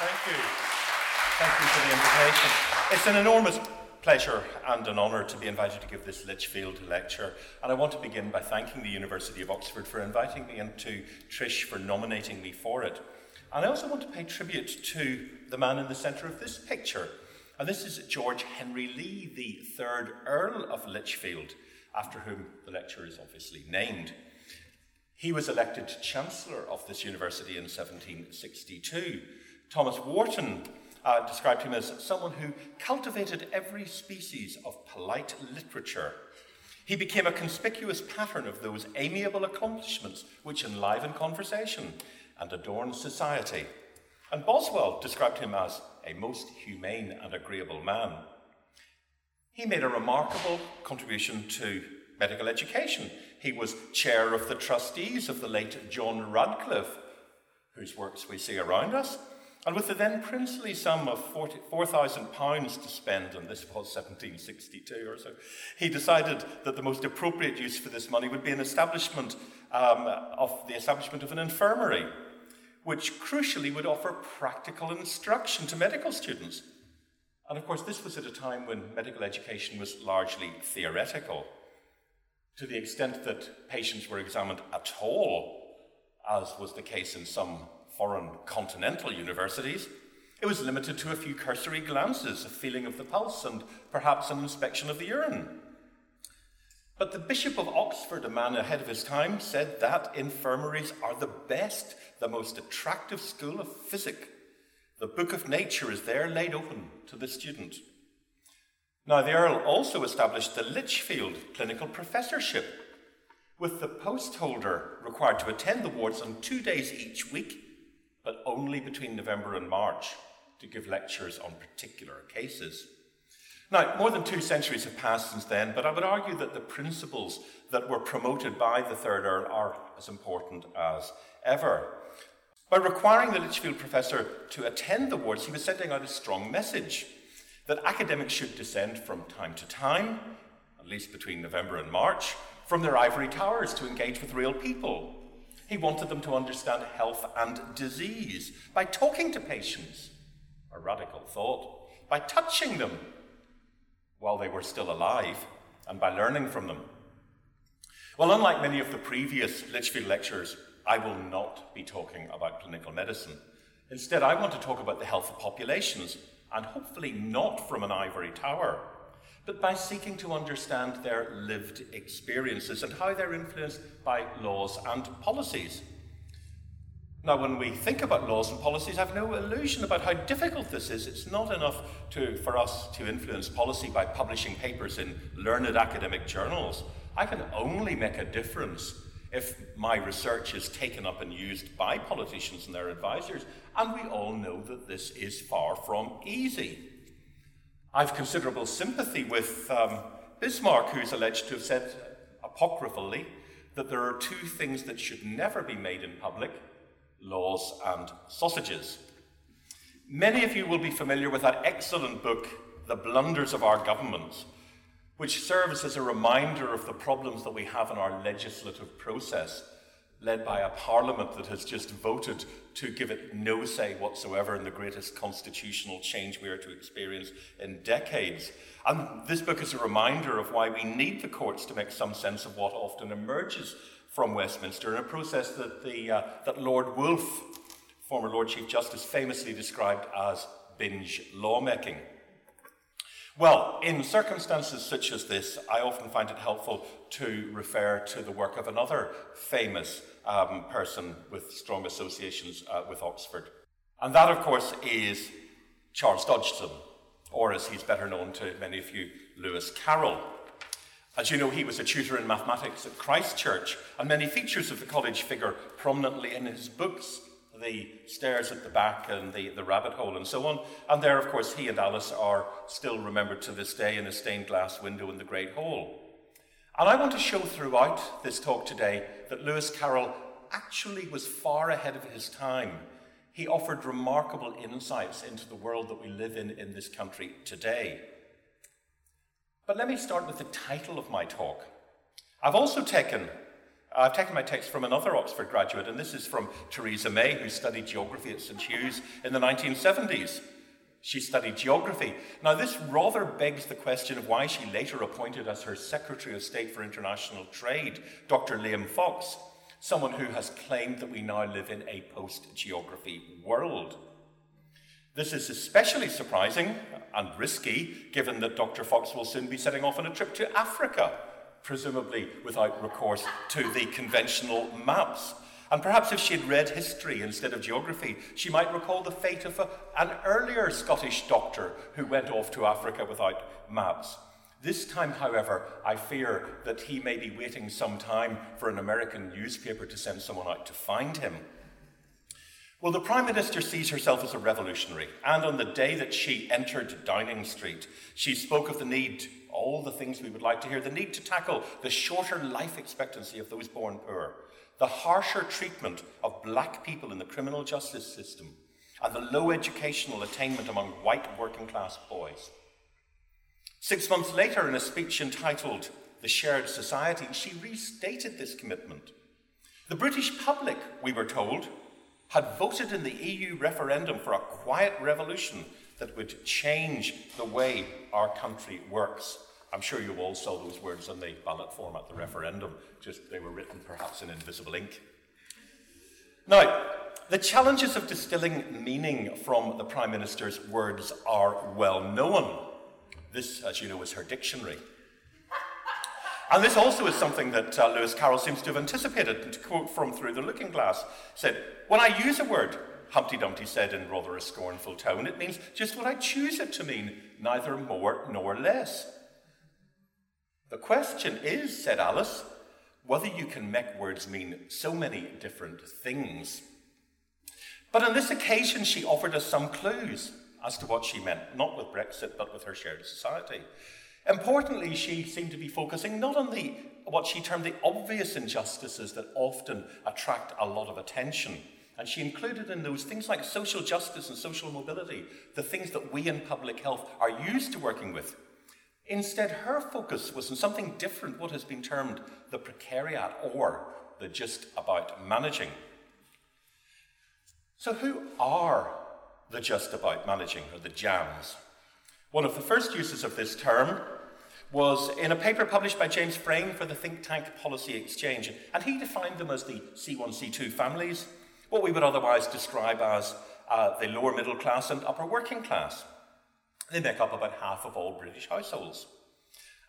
Thank you. Thank you for the invitation. It's an enormous pleasure and an honour to be invited to give this Lichfield lecture. And I want to begin by thanking the University of Oxford for inviting me and to Trish for nominating me for it. And I also want to pay tribute to the man in the centre of this picture. And this is George Henry Lee, the third Earl of Lichfield, after whom the lecture is obviously named. He was elected Chancellor of this university in 1762. Thomas Warton uh, described him as someone who cultivated every species of polite literature. He became a conspicuous pattern of those amiable accomplishments which enliven conversation and adorn society. And Boswell described him as a most humane and agreeable man. He made a remarkable contribution to medical education. He was chair of the trustees of the late John Radcliffe, whose works we see around us. And with the then princely sum of £4,000 to spend, and this was 1762 or so, he decided that the most appropriate use for this money would be an establishment um, of the establishment of an infirmary, which crucially would offer practical instruction to medical students. And of course, this was at a time when medical education was largely theoretical, to the extent that patients were examined at all, as was the case in some foreign continental universities, it was limited to a few cursory glances, a feeling of the pulse, and perhaps an inspection of the urine. But the Bishop of Oxford, a man ahead of his time, said that infirmaries are the best, the most attractive school of physic. The book of nature is there laid open to the student. Now, the Earl also established the Lichfield Clinical Professorship, with the post holder required to attend the wards on two days each week but only between November and March to give lectures on particular cases. Now, more than two centuries have passed since then, but I would argue that the principles that were promoted by the Third Earl are as important as ever. By requiring the Lichfield professor to attend the wards, he was sending out a strong message that academics should descend from time to time, at least between November and March, from their ivory towers to engage with real people he wanted them to understand health and disease by talking to patients, a radical thought, by touching them while they were still alive, and by learning from them. Well, unlike many of the previous Lichfield lectures, I will not be talking about clinical medicine. Instead, I want to talk about the health of populations, and hopefully not from an ivory tower but by seeking to understand their lived experiences and how they're influenced by laws and policies. Now, when we think about laws and policies, I have no illusion about how difficult this is. It's not enough to, for us to influence policy by publishing papers in learned academic journals. I can only make a difference if my research is taken up and used by politicians and their advisors. And we all know that this is far from easy. I've considerable sympathy with um, Bismarck, who's alleged to have said apocryphally that there are two things that should never be made in public laws and sausages. Many of you will be familiar with that excellent book, The Blunders of Our Governments, which serves as a reminder of the problems that we have in our legislative process led by a parliament that has just voted to give it no say whatsoever in the greatest constitutional change we are to experience in decades. And this book is a reminder of why we need the courts to make some sense of what often emerges from Westminster in a process that, the, uh, that Lord Woolf, former Lord Chief Justice, famously described as binge lawmaking. Well, in circumstances such as this, I often find it helpful to refer to the work of another famous um, person with strong associations uh, with Oxford. And that, of course, is Charles Dodgson, or as he's better known to many of you, Lewis Carroll. As you know, he was a tutor in mathematics at Christ Church, and many features of the college figure prominently in his books the stairs at the back and the, the rabbit hole and so on. And there, of course, he and Alice are still remembered to this day in a stained glass window in the Great Hall. And I want to show throughout this talk today that Lewis Carroll actually was far ahead of his time. He offered remarkable insights into the world that we live in in this country today. But let me start with the title of my talk. I've also taken I've taken my text from another Oxford graduate, and this is from Theresa May, who studied geography at St Hugh's in the 1970s. She studied geography. Now, this rather begs the question of why she later appointed as her Secretary of State for International Trade Dr. Liam Fox, someone who has claimed that we now live in a post geography world. This is especially surprising and risky given that Dr. Fox will soon be setting off on a trip to Africa, presumably without recourse to the conventional maps. And perhaps if she had read history instead of geography, she might recall the fate of a, an earlier Scottish doctor who went off to Africa without maps. This time, however, I fear that he may be waiting some time for an American newspaper to send someone out to find him. Well, the Prime Minister sees herself as a revolutionary, and on the day that she entered Downing Street, she spoke of the need, all the things we would like to hear, the need to tackle the shorter life expectancy of those born poor, the harsher treatment of black people in the criminal justice system, and the low educational attainment among white working class boys. Six months later, in a speech entitled The Shared Society, she restated this commitment. The British public, we were told, had voted in the EU referendum for a quiet revolution that would change the way our country works. I'm sure you all saw those words on the ballot form at the referendum, just they were written perhaps in invisible ink. Now, the challenges of distilling meaning from the Prime Minister's words are well known. This, as you know, is her dictionary. And this also is something that uh, Lewis Carroll seems to have anticipated. And to quote from Through the Looking Glass, said, When I use a word, Humpty Dumpty said in rather a scornful tone, it means just what I choose it to mean, neither more nor less. The question is, said Alice, whether you can make words mean so many different things. But on this occasion, she offered us some clues as to what she meant, not with Brexit, but with her shared society. Importantly, she seemed to be focusing not on the what she termed the obvious injustices that often attract a lot of attention. And she included in those things like social justice and social mobility, the things that we in public health are used to working with. Instead, her focus was on something different, what has been termed the precariat or the just about managing. So, who are the just about managing or the jams? One of the first uses of this term was in a paper published by James Frayne for the think tank Policy Exchange, and he defined them as the C1, C2 families, what we would otherwise describe as uh, the lower middle class and upper working class. They make up about half of all British households.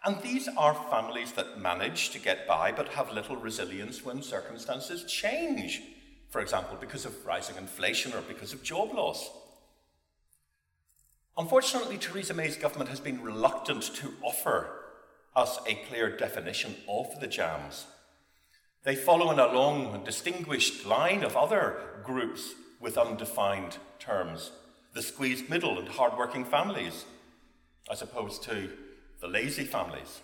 And these are families that manage to get by but have little resilience when circumstances change, for example, because of rising inflation or because of job loss. Unfortunately, Theresa May's government has been reluctant to offer us a clear definition of the jams. They follow in a long, and distinguished line of other groups with undefined terms the squeezed middle and hard-working families, as opposed to the lazy families.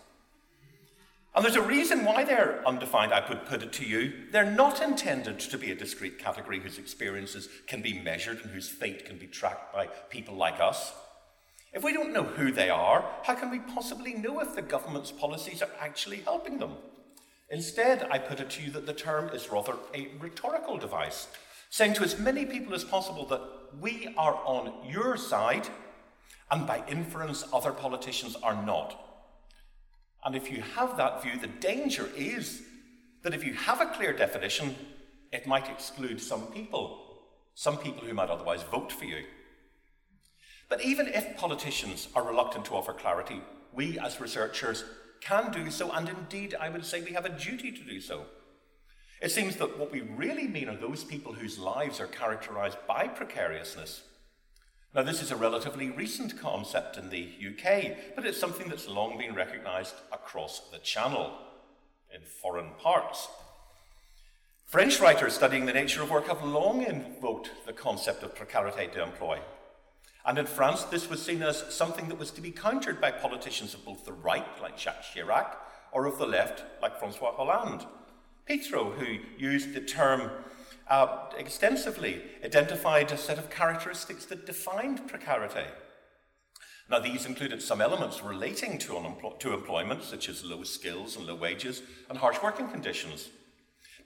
And there's a reason why they're undefined, I would put it to you. They're not intended to be a discrete category whose experiences can be measured and whose fate can be tracked by people like us. If we don't know who they are, how can we possibly know if the government's policies are actually helping them? Instead, I put it to you that the term is rather a rhetorical device, saying to as many people as possible that we are on your side, and by inference, other politicians are not. And if you have that view, the danger is that if you have a clear definition, it might exclude some people, some people who might otherwise vote for you. But even if politicians are reluctant to offer clarity, we as researchers can do so, and indeed, I would say we have a duty to do so. It seems that what we really mean are those people whose lives are characterized by precariousness. Now, this is a relatively recent concept in the UK, but it's something that's long been recognized across the Channel in foreign parts. French writers studying the nature of work have long invoked the concept of precarité d'emploi, and in France, this was seen as something that was to be countered by politicians of both the right, like Jacques Chirac, or of the left, like Francois Hollande. Pitrou, who used the term uh, extensively, identified a set of characteristics that defined precarity. Now, these included some elements relating to, to employment, such as low skills and low wages and harsh working conditions.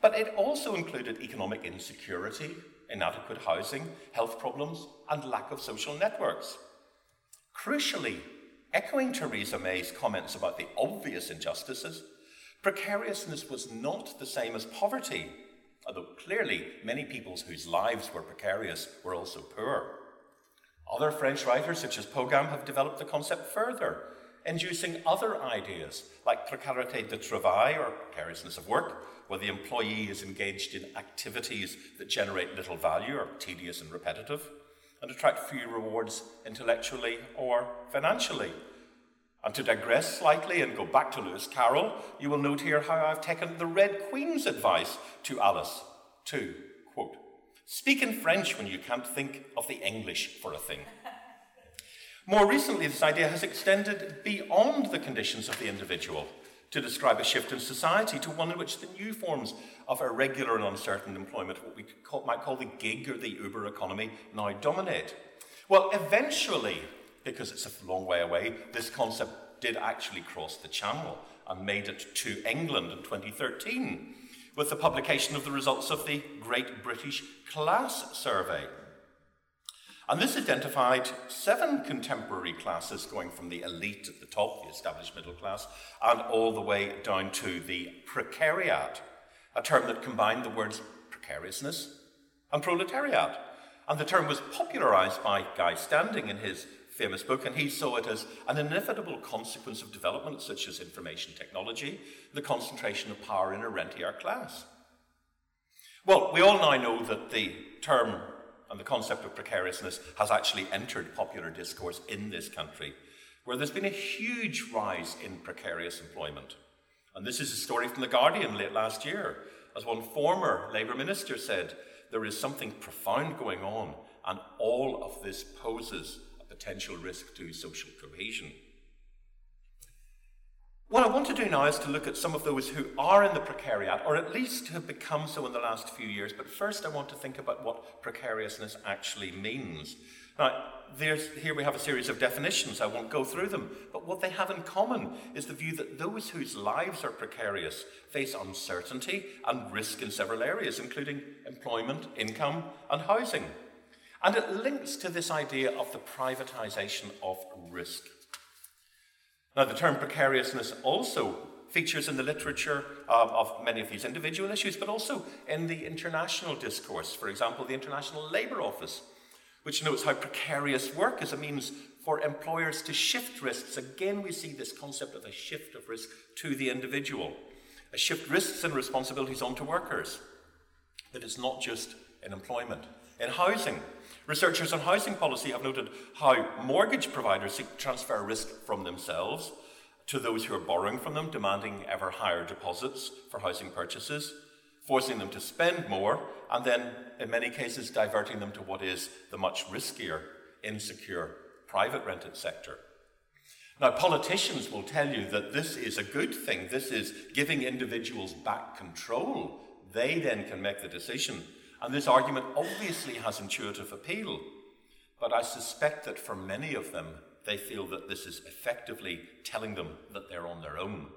But it also included economic insecurity, inadequate housing, health problems, and lack of social networks. Crucially, echoing Theresa May's comments about the obvious injustices, precariousness was not the same as poverty, although clearly many people whose lives were precarious were also poor. Other French writers, such as Paugam, have developed the concept further, inducing other ideas like précarité de travail or precariousness of work, where the employee is engaged in activities that generate little value or tedious and repetitive, and attract few rewards intellectually or financially. And to digress slightly and go back to Lewis Carroll, you will note here how I've taken the Red Queen's advice to Alice to, quote, speak in French when you can't think of the English for a thing. More recently, this idea has extended beyond the conditions of the individual to describe a shift in society to one in which the new forms of irregular and uncertain employment, what we call, might call the gig or the Uber economy, now dominate. Well, eventually, because it's a long way away, this concept did actually cross the channel and made it to England in 2013 with the publication of the results of the Great British Class Survey. And this identified seven contemporary classes going from the elite at the top, the established middle class, and all the way down to the precariat, a term that combined the words precariousness and proletariat. And the term was popularized by Guy Standing in his famous book, and he saw it as an inevitable consequence of developments such as information technology, the concentration of power in a rentier class. Well, we all now know that the term and the concept of precariousness has actually entered popular discourse in this country, where there's been a huge rise in precarious employment. And this is a story from The Guardian late last year. As one former Labour minister said, there is something profound going on, and all of this poses potential risk to social cohesion. What I want to do now is to look at some of those who are in the precariat, or at least have become so in the last few years. But first, I want to think about what precariousness actually means. Now, here we have a series of definitions. I won't go through them. But what they have in common is the view that those whose lives are precarious face uncertainty and risk in several areas, including employment, income, and housing. And it links to this idea of the privatization of risk. Now, the term precariousness also features in the literature um, of many of these individual issues, but also in the international discourse. For example, the International Labour Office, which notes how precarious work is a means for employers to shift risks. Again, we see this concept of a shift of risk to the individual, a shift risks and responsibilities onto workers. That it's not just in employment. In housing, Researchers on housing policy have noted how mortgage providers seek to transfer risk from themselves to those who are borrowing from them, demanding ever higher deposits for housing purchases, forcing them to spend more, and then, in many cases, diverting them to what is the much riskier, insecure private rented sector. Now, politicians will tell you that this is a good thing. This is giving individuals back control. They then can make the decision and this argument obviously has intuitive appeal, but I suspect that for many of them, they feel that this is effectively telling them that they're on their own.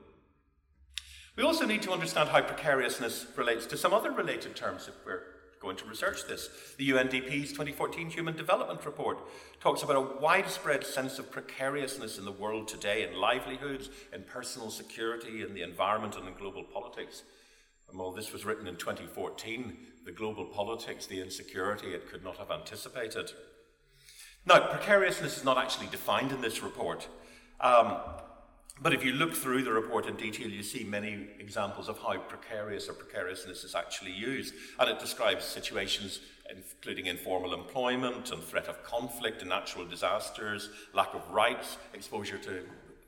We also need to understand how precariousness relates to some other related terms if we're going to research this. The UNDP's 2014 Human Development Report talks about a widespread sense of precariousness in the world today in livelihoods, in personal security, in the environment, and in global politics. And while this was written in 2014, the global politics, the insecurity it could not have anticipated. Now, precariousness is not actually defined in this report. Um, but if you look through the report in detail, you see many examples of how precarious or precariousness is actually used. And it describes situations including informal employment and threat of conflict and natural disasters, lack of rights, exposure to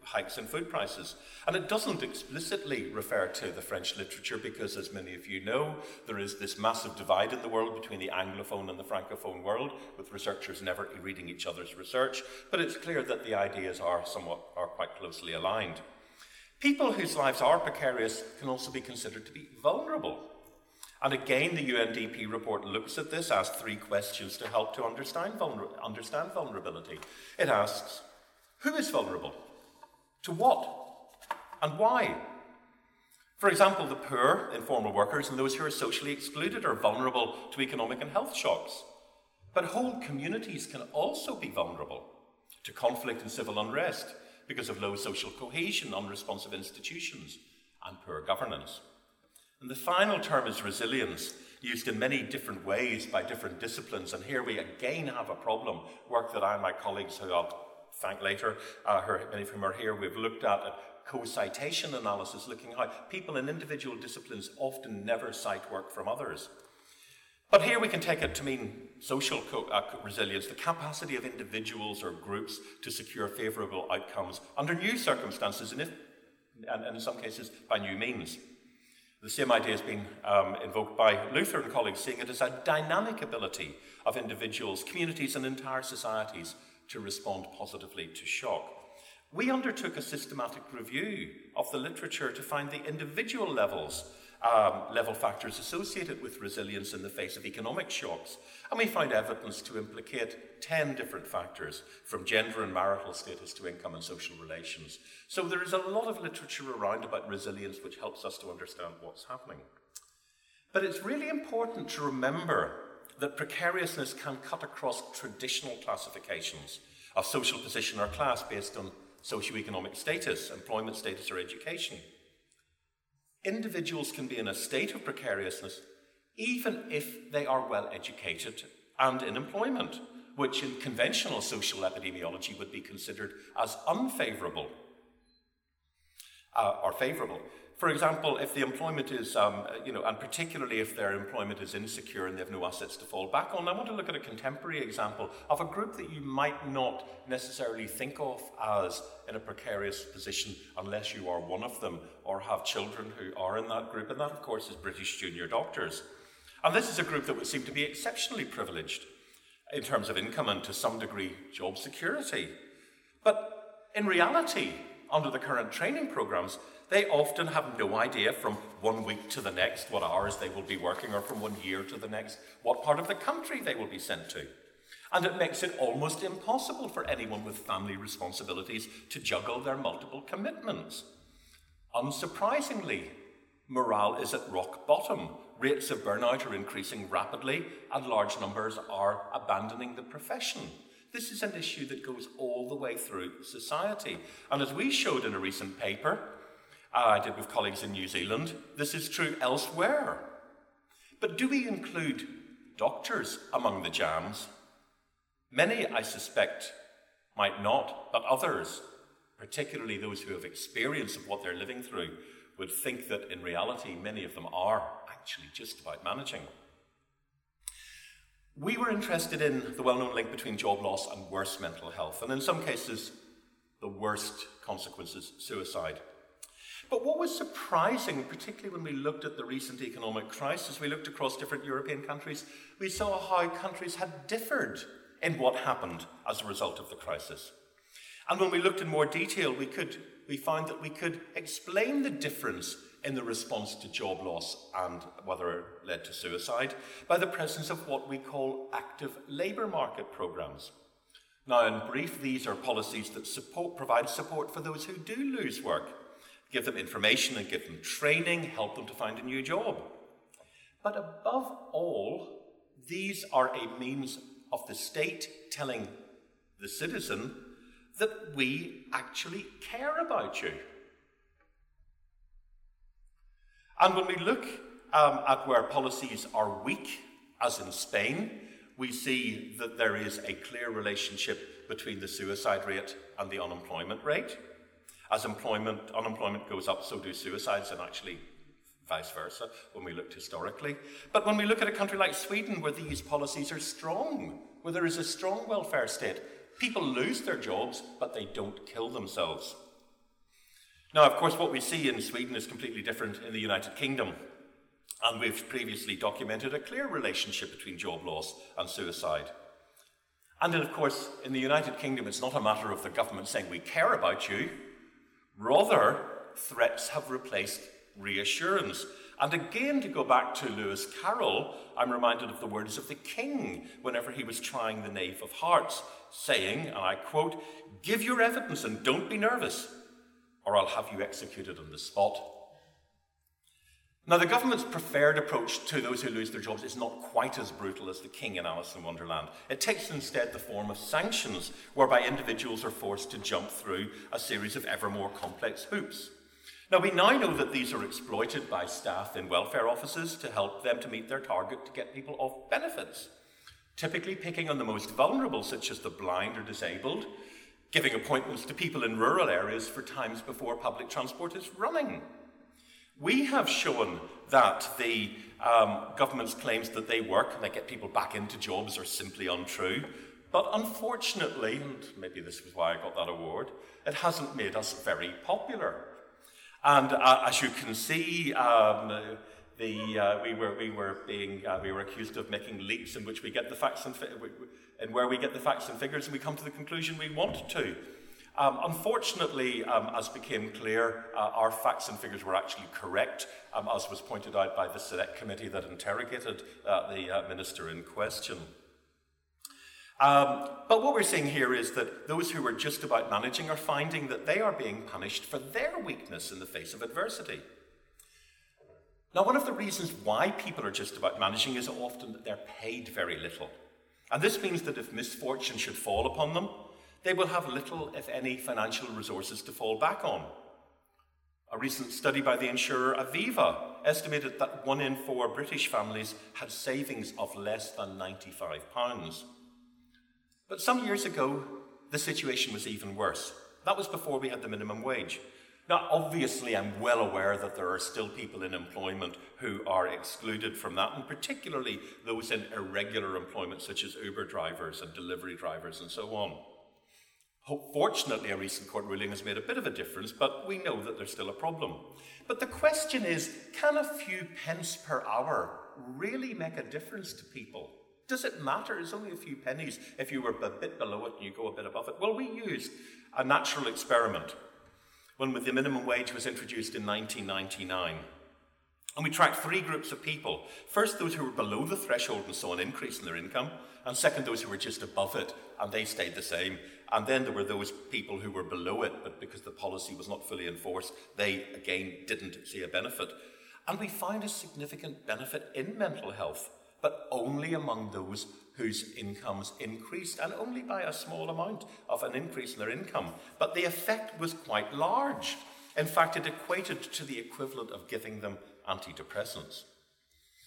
hikes in food prices. And it doesn't explicitly refer to the French literature because, as many of you know, there is this massive divide in the world between the Anglophone and the Francophone world, with researchers never reading each other's research. But it's clear that the ideas are somewhat are quite closely aligned. People whose lives are precarious can also be considered to be vulnerable. And again, the UNDP report looks at this, asks three questions to help to understand, vulner- understand vulnerability. It asks, who is vulnerable? To what? And why? For example, the poor, informal workers, and those who are socially excluded are vulnerable to economic and health shocks. But whole communities can also be vulnerable to conflict and civil unrest because of low social cohesion, unresponsive institutions, and poor governance. And the final term is resilience, used in many different ways by different disciplines. And here we again have a problem, work that I and my colleagues, I'll thank later, uh, many of whom are here, we've looked at co-citation analysis, looking how people in individual disciplines often never cite work from others. But here we can take it to mean social co- uh, resilience, the capacity of individuals or groups to secure favourable outcomes under new circumstances, and, if, and, and in some cases by new means. The same idea has been um, invoked by Luthar and colleagues, seeing it as a dynamic ability of individuals, communities, and entire societies to respond positively to shock. We undertook a systematic review of the literature to find the individual levels, um, level factors associated with resilience in the face of economic shocks. And we found evidence to implicate 10 different factors, from gender and marital status to income and social relations. So there is a lot of literature around about resilience which helps us to understand what's happening. But it's really important to remember that precariousness can cut across traditional classifications of social position or class based on socioeconomic status, employment status, or education. Individuals can be in a state of precariousness even if they are well educated and in employment, which in conventional social epidemiology would be considered as unfavourable uh, or favourable. For example, if the employment is, um, you know, and particularly if their employment is insecure and they have no assets to fall back on, I want to look at a contemporary example of a group that you might not necessarily think of as in a precarious position unless you are one of them or have children who are in that group, and that, of course, is British junior doctors. And this is a group that would seem to be exceptionally privileged in terms of income and to some degree job security. But in reality, under the current training programs, they often have no idea from one week to the next what hours they will be working, or from one year to the next what part of the country they will be sent to. And it makes it almost impossible for anyone with family responsibilities to juggle their multiple commitments. Unsurprisingly, morale is at rock bottom. Rates of burnout are increasing rapidly, and large numbers are abandoning the profession. This is an issue that goes all the way through society. And as we showed in a recent paper, uh, I did with colleagues in New Zealand, this is true elsewhere. But do we include doctors among the jams? Many, I suspect, might not, but others, particularly those who have experience of what they're living through, would think that in reality many of them are actually just about managing. We were interested in the well known link between job loss and worse mental health, and in some cases, the worst consequences, suicide. But what was surprising, particularly when we looked at the recent economic crisis, we looked across different European countries, we saw how countries had differed in what happened as a result of the crisis. And when we looked in more detail, we, could, we found that we could explain the difference in the response to job loss and whether it led to suicide by the presence of what we call active labour market programmes. Now, in brief, these are policies that support, provide support for those who do lose work, give them information and give them training, help them to find a new job. But above all, these are a means of the state telling the citizen that we actually care about you. And when we look um, at where policies are weak, as in Spain, we see that there is a clear relationship between the suicide rate and the unemployment rate. As employment, unemployment goes up, so do suicides, and actually vice versa when we looked historically. But when we look at a country like Sweden, where these policies are strong, where there is a strong welfare state, people lose their jobs, but they don't kill themselves. Now, of course, what we see in Sweden is completely different in the United Kingdom. And we've previously documented a clear relationship between job loss and suicide. And then, of course, in the United Kingdom, it's not a matter of the government saying, we care about you. Rather, threats have replaced reassurance. And again, to go back to Lewis Carroll, I'm reminded of the words of the king whenever he was trying the Knave of Hearts, saying, and I quote, Give your evidence and don't be nervous or I'll have you executed on the spot. Now, the government's preferred approach to those who lose their jobs is not quite as brutal as the King in Alice in Wonderland. It takes instead the form of sanctions, whereby individuals are forced to jump through a series of ever more complex hoops. Now, we now know that these are exploited by staff in welfare offices to help them to meet their target to get people off benefits, typically picking on the most vulnerable, such as the blind or disabled, giving appointments to people in rural areas for times before public transport is running. We have shown that the um, government's claims that they work and they get people back into jobs are simply untrue. But unfortunately, and maybe this was why I got that award, it hasn't made us very popular. And uh, as you can see, um, the, uh, we, were, we, were being, uh, we were accused of making leaps in which we get the facts and, fi- where we get the facts and figures, and we come to the conclusion we want to. Um, unfortunately, um, as became clear, uh, our facts and figures were actually correct, um, as was pointed out by the select committee that interrogated uh, the uh, minister in question. Um, but what we're seeing here is that those who are just about managing are finding that they are being punished for their weakness in the face of adversity. Now, one of the reasons why people are just about managing is often that they're paid very little. And this means that if misfortune should fall upon them, they will have little, if any, financial resources to fall back on. A recent study by the insurer Aviva estimated that one in four British families had savings of less than £95. But some years ago, the situation was even worse. That was before we had the minimum wage. Now, obviously, I'm well aware that there are still people in employment who are excluded from that, and particularly those in irregular employment, such as Uber drivers and delivery drivers and so on. Fortunately, a recent court ruling has made a bit of a difference, but we know that there's still a problem. But the question is can a few pence per hour really make a difference to people? Does it matter? It's only a few pennies if you were a bit below it and you go a bit above it. Well, we used a natural experiment when the minimum wage was introduced in 1999. And we tracked three groups of people. First, those who were below the threshold and saw an increase in their income, and second, those who were just above it and they stayed the same. And then there were those people who were below it, but because the policy was not fully enforced, they again didn't see a benefit. And we find a significant benefit in mental health, but only among those whose incomes increased, and only by a small amount of an increase in their income. But the effect was quite large. In fact, it equated to the equivalent of giving them antidepressants.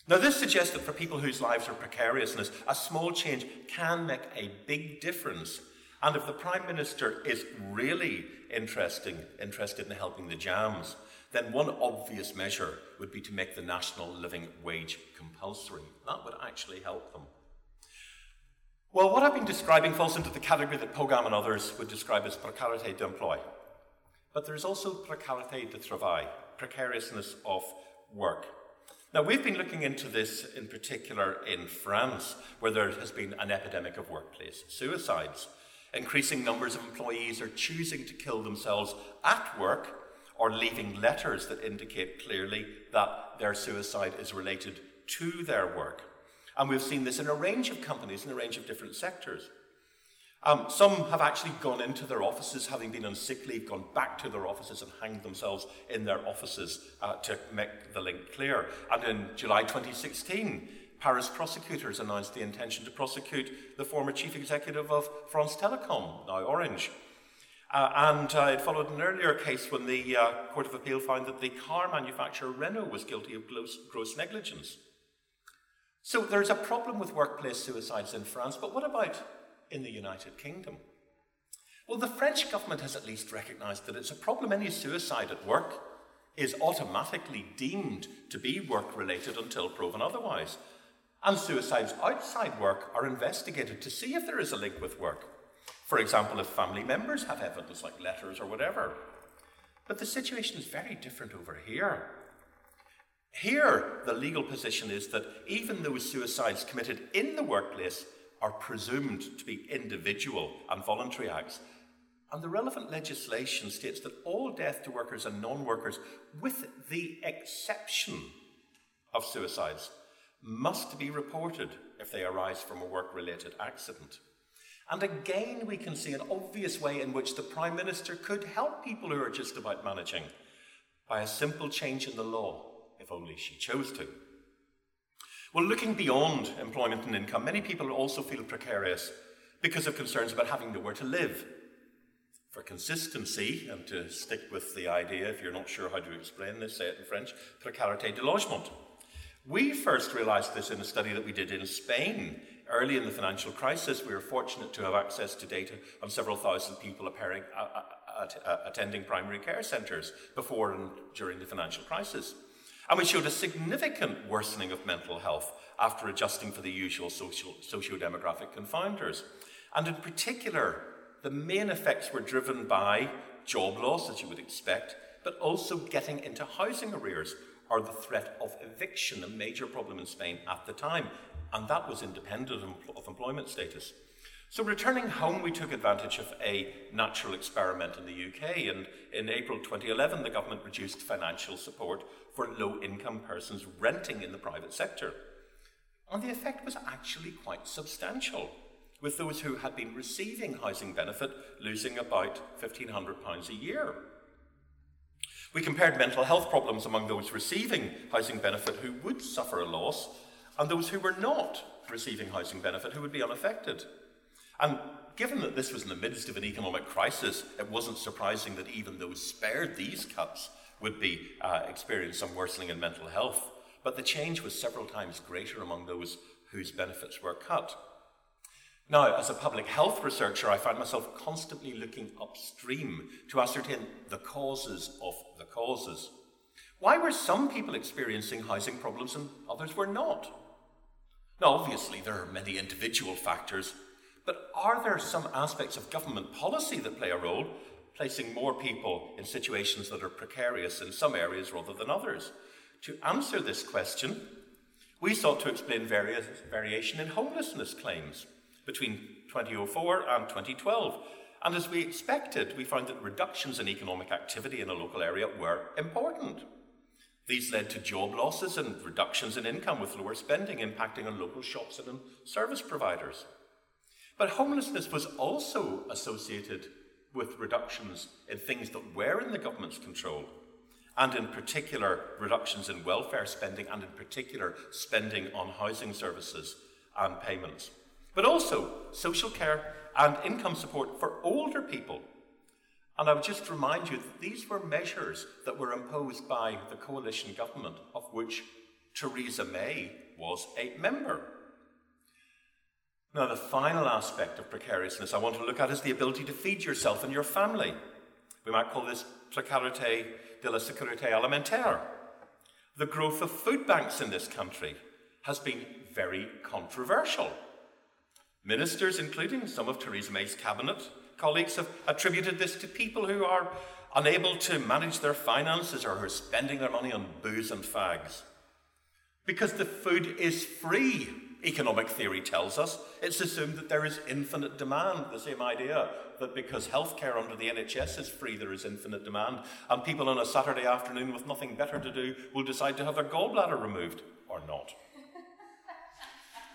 Now, this suggests that for people whose lives are precarious, a small change can make a big difference and if the Prime Minister is really interesting, interested in helping the jams, then one obvious measure would be to make the national living wage compulsory. That would actually help them. Well, what I've been describing falls into the category that Paugam and others would describe as précarité d'emploi. But there's also précarité de travail, precariousness of work. Now, we've been looking into this in particular in France, where there has been an epidemic of workplace suicides. Increasing numbers of employees are choosing to kill themselves at work or leaving letters that indicate clearly that their suicide is related to their work. And we've seen this in a range of companies in a range of different sectors. Um, some have actually gone into their offices, having been on sick leave, gone back to their offices and hanged themselves in their offices uh, to make the link clear. And in July 2016, Paris prosecutors announced the intention to prosecute the former chief executive of France Telecom, now Orange. Uh, and uh, it followed an earlier case when the uh, Court of Appeal found that the car manufacturer Renault was guilty of gross, gross negligence. So there's a problem with workplace suicides in France, but what about in the United Kingdom? Well, the French government has at least recognised that it's a problem. Any suicide at work is automatically deemed to be work related until proven otherwise. And suicides outside work are investigated to see if there is a link with work. For example, if family members have evidence like letters or whatever. But the situation is very different over here. Here, the legal position is that even those suicides committed in the workplace are presumed to be individual and voluntary acts. And the relevant legislation states that all death to workers and non workers, with the exception of suicides, must be reported if they arise from a work related accident. And again, we can see an obvious way in which the Prime Minister could help people who are just about managing by a simple change in the law. If only she chose to. Well, looking beyond employment and income, many people also feel precarious because of concerns about having nowhere to live. For consistency, and to stick with the idea, if you're not sure how to explain this, say it in French, précarité de logement. We first realised this in a study that we did in Spain early in the financial crisis. We were fortunate to have access to data on several thousand people appearing, uh, uh, uh, attending primary care centres before and during the financial crisis. And we showed a significant worsening of mental health after adjusting for the usual social, socio-demographic confounders. And in particular, the main effects were driven by job loss, as you would expect, but also getting into housing arrears or the threat of eviction, a major problem in Spain at the time. And that was independent of employment status. So, returning home, we took advantage of a natural experiment in the UK, and in April 2011, the government reduced financial support for low income persons renting in the private sector. And the effect was actually quite substantial, with those who had been receiving housing benefit losing about £1,500 a year. We compared mental health problems among those receiving housing benefit who would suffer a loss and those who were not receiving housing benefit who would be unaffected. And given that this was in the midst of an economic crisis, it wasn't surprising that even those spared these cuts would be uh, experience some worsening in mental health. But the change was several times greater among those whose benefits were cut. Now, as a public health researcher, I find myself constantly looking upstream to ascertain the causes of the causes. Why were some people experiencing housing problems and others were not? Now, obviously, there are many individual factors but are there some aspects of government policy that play a role, placing more people in situations that are precarious in some areas rather than others? To answer this question, we sought to explain various variation in homelessness claims between 2004 and 2012. And as we expected, we found that reductions in economic activity in a local area were important. These led to job losses and reductions in income, with lower spending impacting on local shops and service providers. But homelessness was also associated with reductions in things that were in the government's control, and in particular, reductions in welfare spending, and in particular, spending on housing services and payments. But also social care and income support for older people. And I would just remind you that these were measures that were imposed by the coalition government, of which Theresa May was a member. Now, the final aspect of precariousness I want to look at is the ability to feed yourself and your family. We might call this précarité de la sécurité alimentaire. The growth of food banks in this country has been very controversial. Ministers, including some of Theresa May's cabinet colleagues, have attributed this to people who are unable to manage their finances or who are spending their money on booze and fags. Because the food is free economic theory tells us, it's assumed that there is infinite demand. The same idea that because healthcare under the NHS is free, there is infinite demand, and people on a Saturday afternoon with nothing better to do will decide to have their gallbladder removed or not.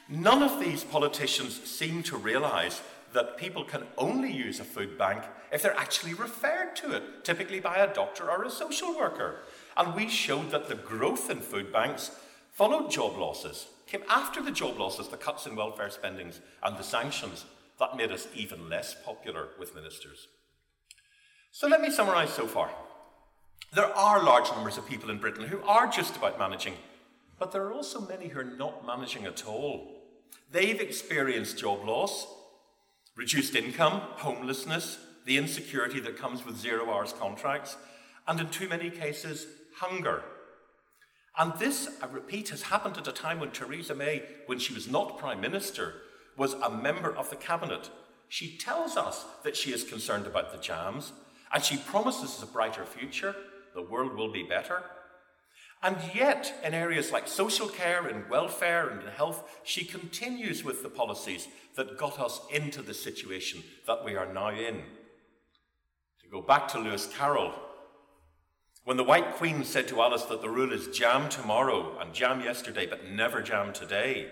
None of these politicians seem to realise that people can only use a food bank if they're actually referred to it, typically by a doctor or a social worker. And we showed that the growth in food banks followed job losses came after the job losses, the cuts in welfare spendings, and the sanctions. That made us even less popular with ministers. So let me summarise so far. There are large numbers of people in Britain who are just about managing, but there are also many who are not managing at all. They've experienced job loss, reduced income, homelessness, the insecurity that comes with zero hours contracts, and in too many cases, hunger. And this, I repeat, has happened at a time when Theresa May, when she was not Prime Minister, was a member of the Cabinet. She tells us that she is concerned about the jams, and she promises a brighter future, the world will be better. And yet, in areas like social care and welfare and health, she continues with the policies that got us into the situation that we are now in. To go back to Lewis Carroll, when the White Queen said to Alice that the rule is jam tomorrow and jam yesterday, but never jam today,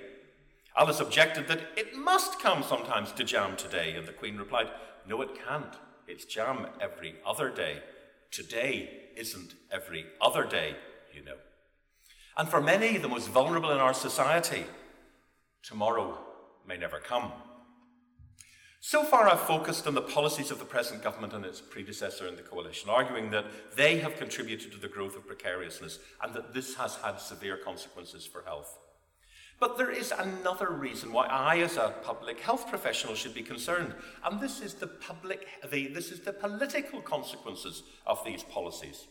Alice objected that it must come sometimes to jam today, and the Queen replied, No, it can't. It's jam every other day. Today isn't every other day, you know. And for many, the most vulnerable in our society, tomorrow may never come. So far, I've focused on the policies of the present government and its predecessor in the coalition, arguing that they have contributed to the growth of precariousness and that this has had severe consequences for health. But there is another reason why I, as a public health professional, should be concerned, and this is the public, the, this is the political consequences of these policies.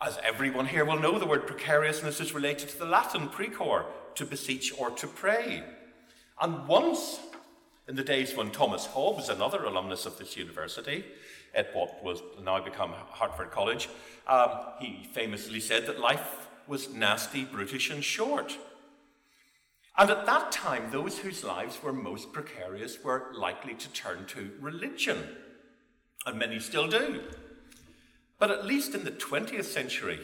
As everyone here will know, the word precariousness is related to the Latin precor, to beseech or to pray. And once, in the days when Thomas Hobbes, another alumnus of this university, at what was now become Hertford College, um, he famously said that life was nasty, brutish, and short. And at that time, those whose lives were most precarious were likely to turn to religion. And many still do. But at least in the 20th century,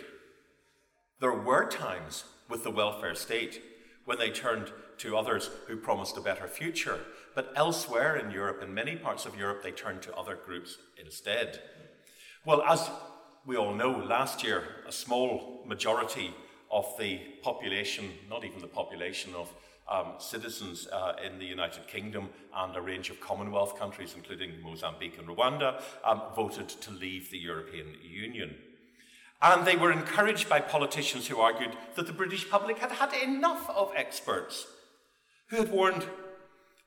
there were times with the welfare state when they turned to others who promised a better future. But elsewhere in Europe, in many parts of Europe, they turned to other groups instead. Well, as we all know, last year, a small majority of the population, not even the population of um, citizens uh, in the United Kingdom and a range of Commonwealth countries, including Mozambique and Rwanda, um, voted to leave the European Union. And they were encouraged by politicians who argued that the British public had had enough of experts who had warned,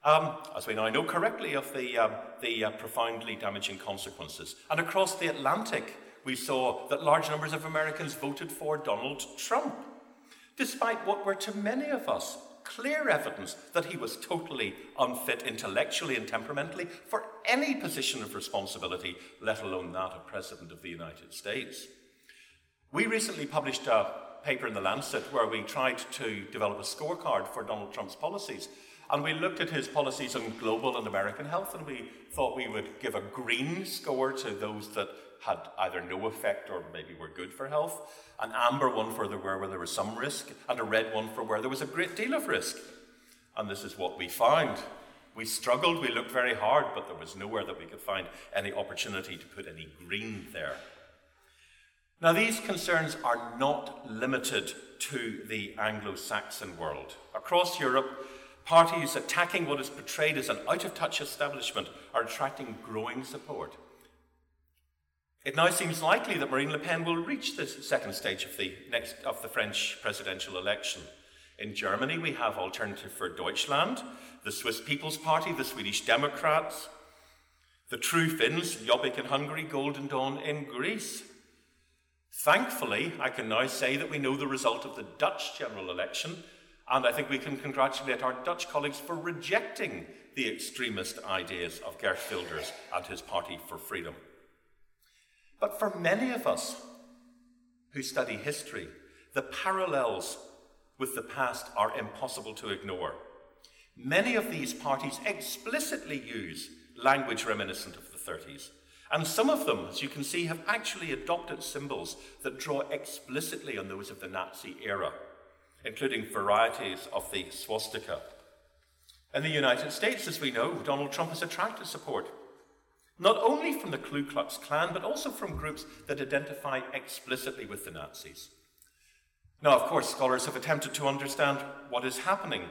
um, as we now know correctly, of the, um, the uh, profoundly damaging consequences. And across the Atlantic, we saw that large numbers of Americans voted for Donald Trump, despite what were to many of us clear evidence that he was totally unfit intellectually and temperamentally for any position of responsibility, let alone that of President of the United States. We recently published a paper in The Lancet where we tried to develop a scorecard for Donald Trump's policies. And we looked at his policies on global and American health, and we thought we would give a green score to those that had either no effect or maybe were good for health, an amber one for the where, where there was some risk, and a red one for where there was a great deal of risk. And this is what we found. We struggled, we looked very hard, but there was nowhere that we could find any opportunity to put any green there. Now, these concerns are not limited to the Anglo Saxon world. Across Europe, parties attacking what is portrayed as an out of touch establishment are attracting growing support. It now seems likely that Marine Le Pen will reach the second stage of the, next, of the French presidential election. In Germany, we have Alternative for Deutschland, the Swiss People's Party, the Swedish Democrats, the True Finns, Jobbik in Hungary, Golden Dawn in Greece. Thankfully, I can now say that we know the result of the Dutch general election, and I think we can congratulate our Dutch colleagues for rejecting the extremist ideas of Geert Wilders and his Party for Freedom. But for many of us who study history, the parallels with the past are impossible to ignore. Many of these parties explicitly use language reminiscent of the 30s. And some of them, as you can see, have actually adopted symbols that draw explicitly on those of the Nazi era, including varieties of the swastika. In the United States, as we know, Donald Trump has attracted support not only from the Ku Klux Klan, but also from groups that identify explicitly with the Nazis. Now, of course, scholars have attempted to understand what is happening.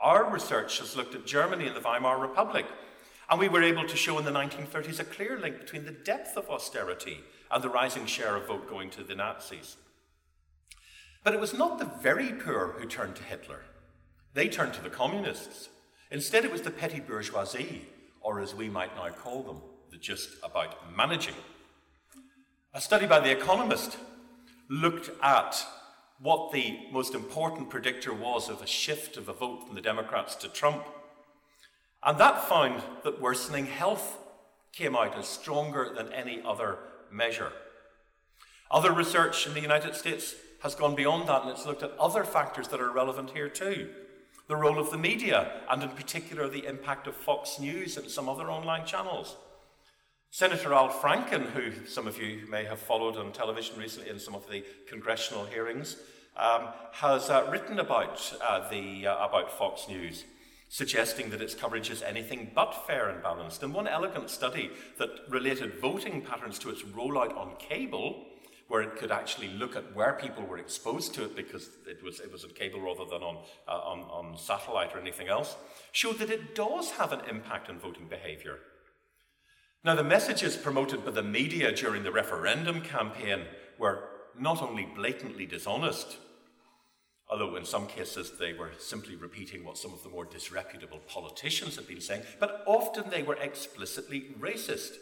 Our research has looked at Germany and the Weimar Republic, and we were able to show in the 1930s a clear link between the depth of austerity and the rising share of vote going to the Nazis. But it was not the very poor who turned to Hitler. They turned to the communists. Instead, it was the petty bourgeoisie, or as we might now call them, the just about managing. A study by The Economist looked at what the most important predictor was of a shift of a vote from the Democrats to Trump. And that found that worsening health came out as stronger than any other measure. Other research in the United States has gone beyond that and it's looked at other factors that are relevant here too. The role of the media, and in particular the impact of Fox News and some other online channels. Senator Al Franken, who some of you may have followed on television recently in some of the congressional hearings, um, has uh, written about, uh, the, uh, about Fox News, suggesting that its coverage is anything but fair and balanced. And one elegant study that related voting patterns to its rollout on cable, where it could actually look at where people were exposed to it because it was, it was on cable rather than on, uh, on, on satellite or anything else, showed that it does have an impact on voting behaviour. Now, the messages promoted by the media during the referendum campaign were not only blatantly dishonest, although in some cases they were simply repeating what some of the more disreputable politicians had been saying, but often they were explicitly racist.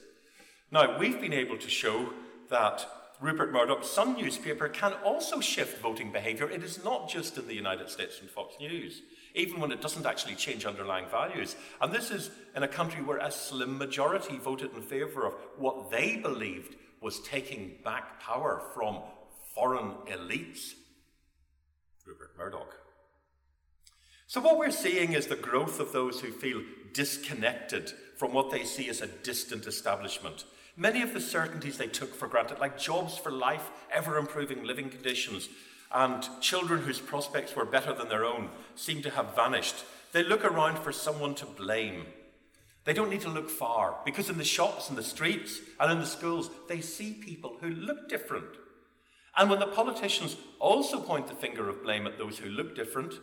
Now, we've been able to show that Rupert Murdoch's Sun newspaper can also shift voting behaviour. It is not just in the United States and Fox News, even when it doesn't actually change underlying values. And this is in a country where a slim majority voted in favour of what they believed was taking back power from foreign elites. Rupert Murdoch. So, what we're seeing is the growth of those who feel disconnected from what they see as a distant establishment Many of the certainties they took for granted, like jobs for life, ever improving living conditions, and children whose prospects were better than their own, seem to have vanished. They look around for someone to blame. They don't need to look far, because in the shops and the streets and in the schools, they see people who look different. And when the politicians also point the finger of blame at those who look different,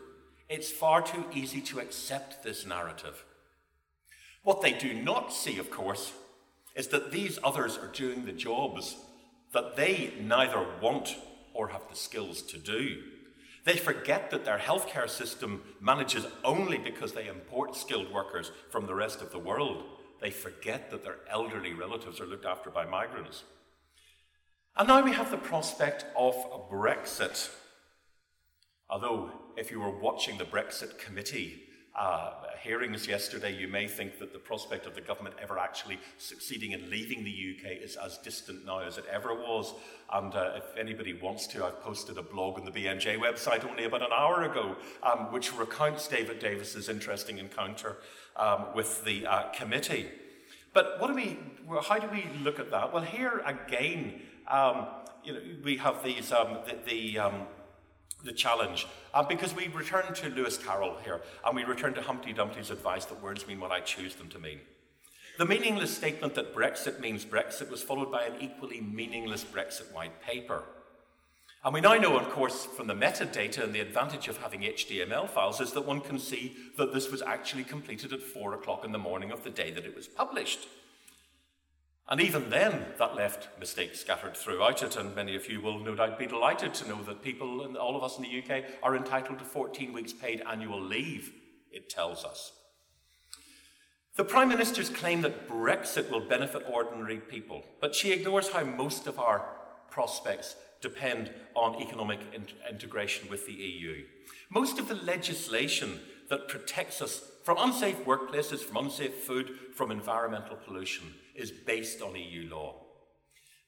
it's far too easy to accept this narrative. What they do not see, of course, is that these others are doing the jobs that they neither want or have the skills to do. They forget that their healthcare system manages only because they import skilled workers from the rest of the world. They forget that their elderly relatives are looked after by migrants. And now we have the prospect of a Brexit. Although, if you were watching the Brexit committee uh, hearings yesterday, you may think that the prospect of the government ever actually succeeding in leaving the UK is as distant now as it ever was. And uh, if anybody wants to, I've posted a blog on the BMJ website only about an hour ago, um, which recounts David Davis's interesting encounter um, with the uh, committee. But what do we? How do we look at that? Well, here again, um, you know, we have these um, the, the um, the challenge. Uh, because we return to Lewis Carroll here, and we return to Humpty Dumpty's advice that words mean what I choose them to mean. The meaningless statement that Brexit means Brexit was followed by an equally meaningless Brexit white paper. And we now know, of course, from the metadata and the advantage of having HTML files is that one can see that this was actually completed at four o'clock in the morning of the day that it was published. And even then, that left mistakes scattered throughout it, and many of you will no doubt be delighted to know that people, and all of us in the UK, are entitled to 14 weeks paid annual leave, it tells us. The Prime Minister's claim that Brexit will benefit ordinary people, but she ignores how most of our prospects depend on economic in- integration with the EU. Most of the legislation that protects us from unsafe workplaces, from unsafe food, from environmental pollution is based on EU law.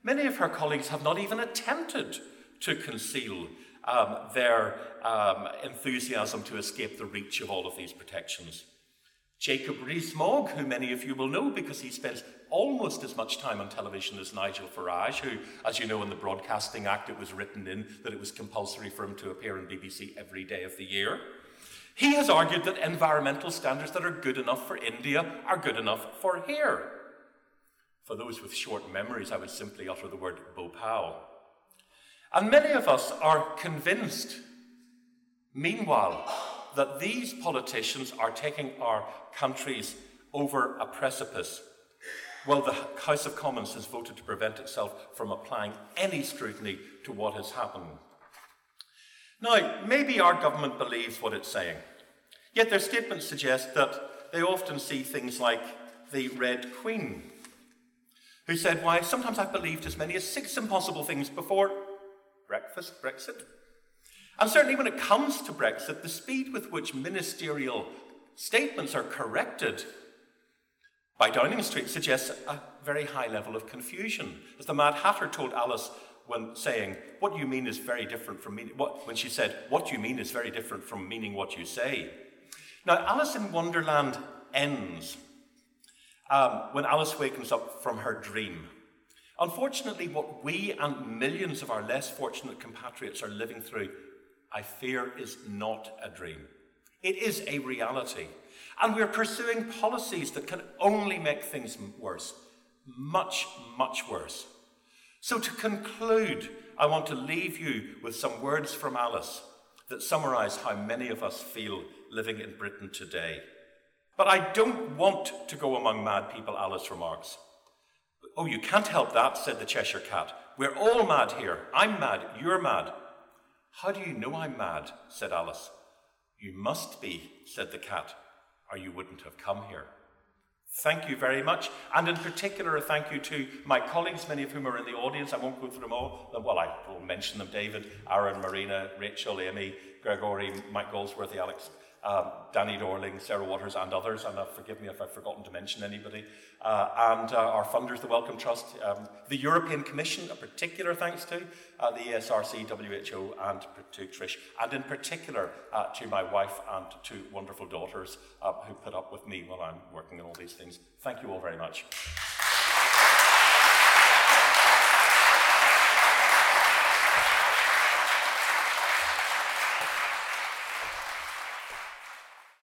Many of her colleagues have not even attempted to conceal um, their um, enthusiasm to escape the reach of all of these protections. Jacob Rees-Mogg, who many of you will know because he spends almost as much time on television as Nigel Farage, who, as you know, in the Broadcasting Act, it was written in that it was compulsory for him to appear on BBC every day of the year. He has argued that environmental standards that are good enough for India are good enough for here. For those with short memories, I would simply utter the word Bhopal. And many of us are convinced, meanwhile, that these politicians are taking our countries over a precipice. Well, the House of Commons has voted to prevent itself from applying any scrutiny to what has happened. Now, maybe our government believes what it's saying, yet their statements suggest that they often see things like the Red Queen who said, Why, sometimes I've believed as many as six impossible things before breakfast, Brexit. And certainly when it comes to Brexit, the speed with which ministerial statements are corrected by Downing Street suggests a very high level of confusion. As the Mad Hatter told Alice when saying, What you mean is very different from meaning, when she said, What you mean is very different from meaning what you say. Now, Alice in Wonderland ends um, when Alice wakens up from her dream. Unfortunately, what we and millions of our less fortunate compatriots are living through, I fear, is not a dream. It is a reality. And we're pursuing policies that can only make things worse. Much, much worse. So, to conclude, I want to leave you with some words from Alice that summarize how many of us feel living in Britain today. But I don't want to go among mad people, Alice remarks. Oh, you can't help that, said the Cheshire Cat. We're all mad here. I'm mad. You're mad. How do you know I'm mad? said Alice. You must be, said the cat, or you wouldn't have come here. Thank you very much. And in particular, a thank you to my colleagues, many of whom are in the audience. I won't go through them all. Well, I will mention them David, Aaron, Marina, Rachel, Amy, Gregory, Mike Galsworthy, Alex um, Danny Dorling, Sarah Waters, and others, and uh, forgive me if I've forgotten to mention anybody, uh, and uh, our funders, the Wellcome Trust, um, the European Commission, a particular thanks to, uh, the ESRC, WHO, and to Trish, and in particular uh, to my wife and two wonderful daughters who put up with me while I'm working on all these things. Thank you all very much.